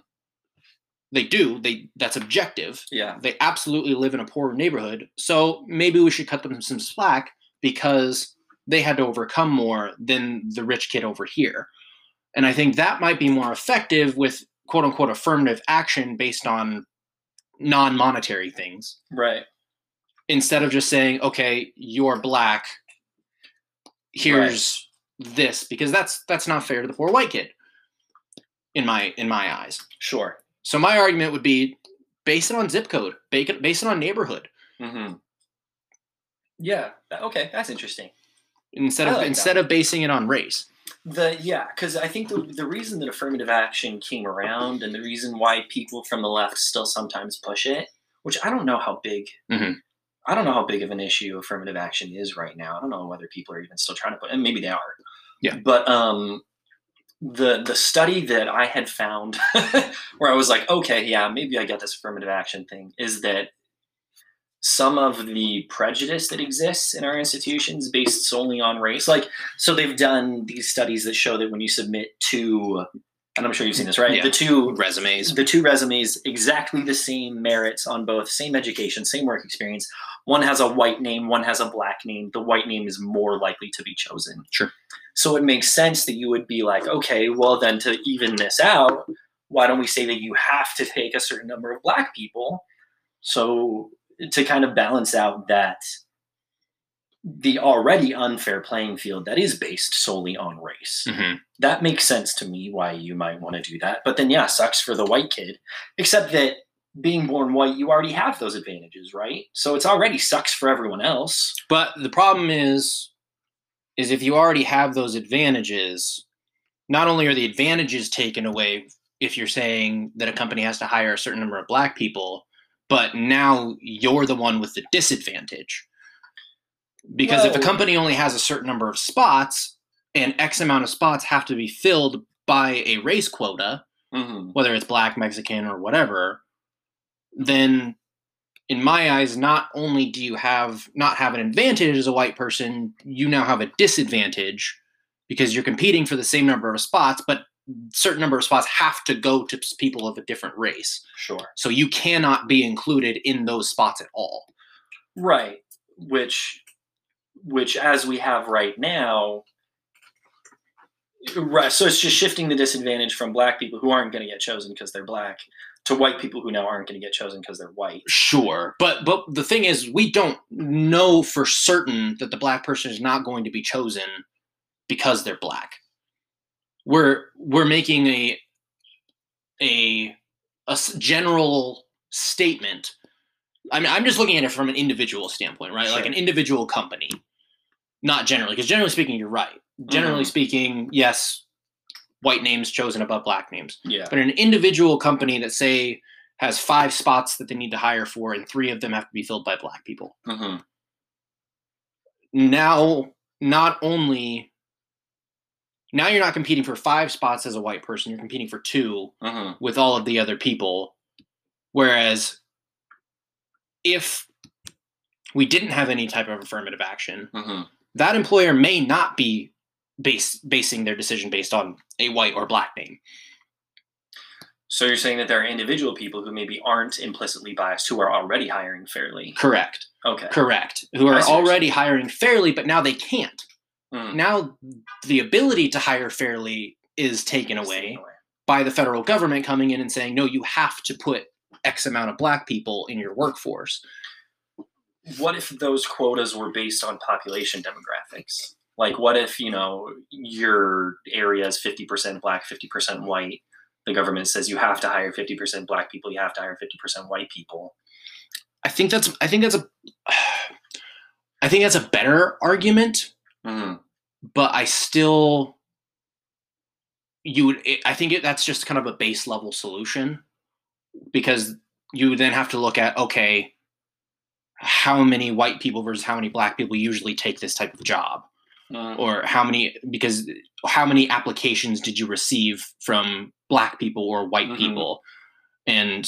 They do. They that's objective. yeah, They absolutely live in a poorer neighborhood. So maybe we should cut them some slack because they had to overcome more than the rich kid over here. And I think that might be more effective with quote unquote affirmative action based on non monetary things right. instead of just saying, okay, you're black. Here's this because that's that's not fair to the poor white kid in my in my eyes. Sure. So my argument would be base it on zip code, base it, base it on neighborhood hmm Yeah. Okay, that's interesting. instead I of like that. instead of basing it on race. The yeah, because I think the the reason that affirmative action came around and the reason why people from the left still sometimes push it, which I don't know how big, Mhm. I don't know how big of an issue affirmative action is right now. I don't know whether people are even still trying to put, and maybe they are. Yeah. But um, the the study that I had found, where I was like, okay, yeah, maybe I get this affirmative action thing, is that some of the prejudice that exists in our institutions based solely on race, like so they've done these studies that show that when you submit two and i'm sure you've seen this right Yeah. the two Resumes. the two resumes exactly the same merits on both same education same work experience one has a white name one has a black name the white name is more likely to be chosen Sure. so it makes sense that you would be like okay well then to even this out why don't we say that you have to take a certain number of black people so to kind of balance out that the already unfair playing field that is based solely on race Mhm. that makes sense to me why you might want to do that. But then, yeah, sucks for the white kid. Except that being born white, you already have those advantages, right? So it's already sucks for everyone else. But the problem is, is if you already have those advantages, not only are the advantages taken away if you're saying that a company has to hire a certain number of black people, but now you're the one with the disadvantage. Because if a company only has a certain number of spots and X amount of spots have to be filled by a race quota, Mm-hmm. whether it's black, Mexican, or whatever, then in my eyes, not only do you have not have an advantage as a white person, you now have a disadvantage because you're competing for the same number of spots, but certain number of spots have to go to people of a different race. Sure. So you cannot be included in those spots at all. Right. Which, which as we have right now, right. So it's just shifting the disadvantage from black people who aren't going to get chosen because they're black to white people who now aren't going to get chosen because they're white. Sure, but but the thing is, we don't know for certain that the black person is not going to be chosen because they're black. We're we're making a a a general statement. I mean, I'm just looking at it from an individual standpoint, right? Like an individual company, not generally, because generally speaking, you're right. Generally Mhm. speaking, yes, white names chosen above black names Yeah. but an individual company that say has five spots that they need to hire for and three of them have to be filled by black people hmm now not only now you're not competing for five spots as a white person you're competing for two hmm with all of the other people. Whereas if we didn't have any type of affirmative action hmm that employer may not be base, basing their decision based on a white or black name. So you're saying that there are individual people who maybe aren't implicitly biased who are already hiring fairly. correct. Okay. correct. Who are see what you're already hiring fairly but now they can't Mhm. now the ability to hire fairly is taken away by the federal government coming in and saying no you have to put x amount of black people in your workforce What if those quotas were based on population demographics? Like, what if you know your area is fifty percent black, fifty percent white? The government says you have to hire fifty percent black people, you have to hire fifty percent white people. i think that's i think that's a i think that's a better argument hmm but i still you would i think it, that's just kind of a base level solution because you then have to look at okay how many white people versus how many black people usually take this type of job or how many because how many applications did you receive from black people or white Mhm. people and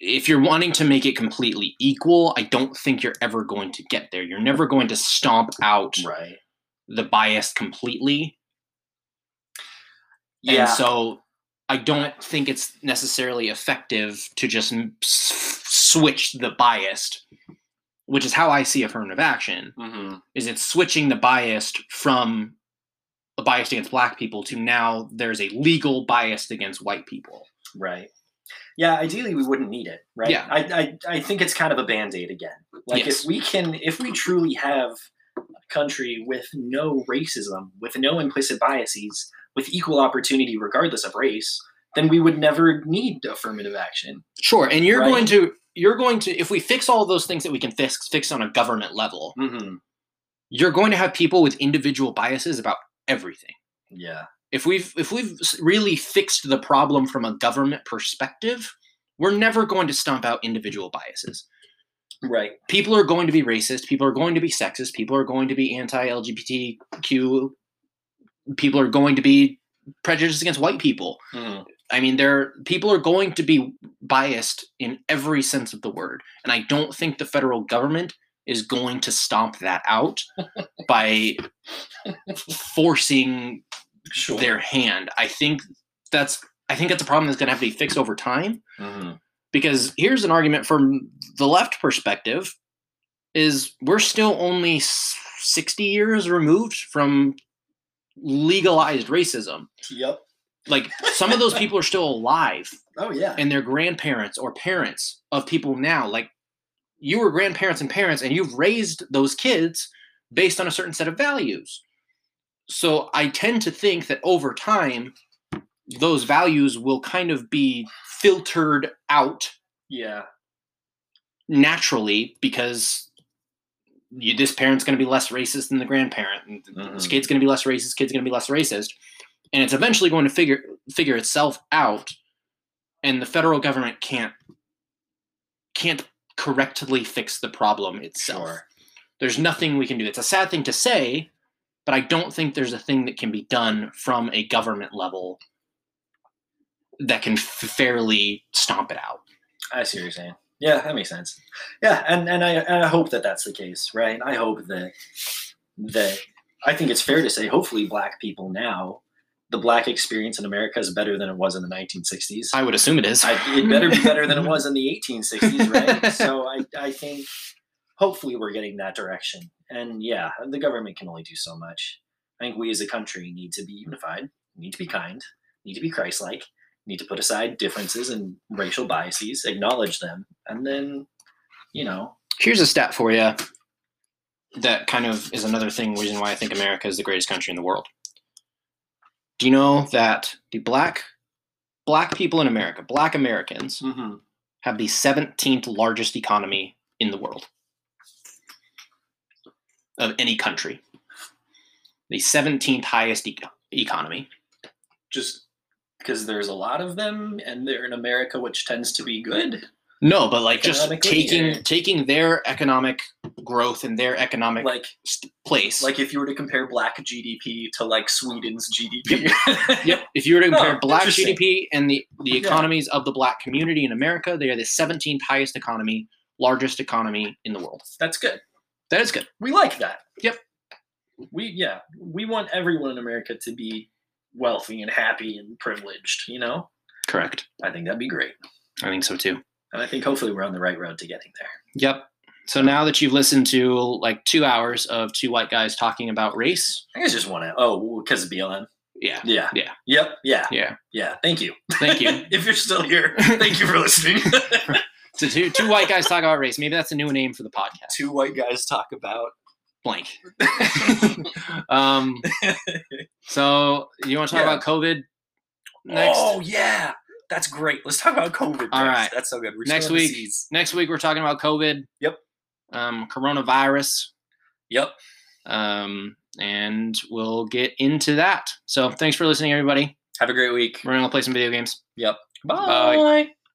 if you're wanting to make it completely equal i don't think you're ever going to get there you're never going to stomp out Right. The bias completely Yeah. and so i don't think it's necessarily effective to just s- switch the biased which is how i see affirmative action hmm is it's switching the biased from a bias against black people to now there's a legal bias against white people. Right. Yeah, ideally we wouldn't need it, right? Yeah. I, I, I think it's kind of a band-aid again. Like Yes. if we can if we truly have country with no racism, with no implicit biases, with equal opportunity regardless of race, then we would never need affirmative action. Sure, and you're Right. going to you're going to if we fix all those things that we can fix fix on a government level, Mm-hmm. you're going to have people with individual biases about everything. Yeah. If we've if we've really fixed the problem from a government perspective, we're never going to stomp out individual biases. Right. People are going to be racist, people are going to be sexist, people are going to be anti-LGBTQ, people are going to be prejudiced against white people. Mhm. I mean, there people are going to be biased in every sense of the word, and I don't think the federal government is going to stomp that out by forcing Sure. their hand. I think that's I think that's a problem that's going to have to be fixed over time hmm because here's an argument from the left perspective is we're still only 60 years removed from legalized racism. Yep. Like some of those people are still alive Oh yeah. and their grandparents or parents of people now like you were grandparents and parents and you've raised those kids based on a certain set of values so i tend to think that over time those values will kind of be filtered out yeah. naturally because you, this parent's going to be less racist than the grandparent and this Mhm. kid's going to be less racist kid's going to be less racist and it's eventually going to figure figure itself out and the federal government can't can't correctly fix the problem itself Sure. there's nothing we can do it's a sad thing to say but i don't think there's a thing that can be done from a government level that can fairly stomp it out I see what you're saying. Yeah, that makes sense. Yeah, and and I and I hope that that's the case, right? I hope that that I think it's fair to say, hopefully, black people now, the black experience in America is better than it was in the 1960s. i would assume it is I, it better be better than it was in the 1860s, right? so I I think hopefully we're getting that direction. And yeah, the government can only do so much. I think we as a country need to be unified, need to be kind, need to be Christ-like, need to put aside differences and racial biases, acknowledge them, and then, you know, Here's a stat for you that kind of is another thing reason why I think America is the greatest country in the world. Do you know that the black black people in America, black Americans, mm-hmm. have the 17th largest economy in the world of any country. The 17th highest e- economy. just because there's a lot of them and they're in America, which tends to be good. No, but like just taking yeah. taking their economic growth and their economic Like, st- place. like if you were to compare black GDP to like Sweden's GDP. Yep. If you were to oh, compare Oh, black. GDP and the, the Yeah. economies of the black community in America, they are the 17th highest economy, largest economy in the world. That's good. That is good. We like that. Yep. We yeah, we want everyone in America to be wealthy and happy and privileged, you know? Correct. I think that'd be great. I think so too. And I think hopefully we're on the right road to getting there. Yep. So now that you've listened to like two hours of two white guys talking about race, I guess just want to oh, because of BLM. yeah, Yeah. Yeah. Yep. Yeah. yeah. Yeah. Thank you. Thank you. if you're still here, thank you for listening. So two two white guys talk about race. Maybe that's a new name for the podcast. Two white guys talk about Blank. um. So you want to talk Yeah. about COVID next? Oh yeah. That's great. Let's talk about COVID. All next. right. That's so good. We're Next still in the week. Next week we're talking about COVID. Yep. Um, coronavirus. Yep. Um, and we'll get into that. So thanks for listening, everybody. Have a great week. We're gonna play some video games. Yep. Bye.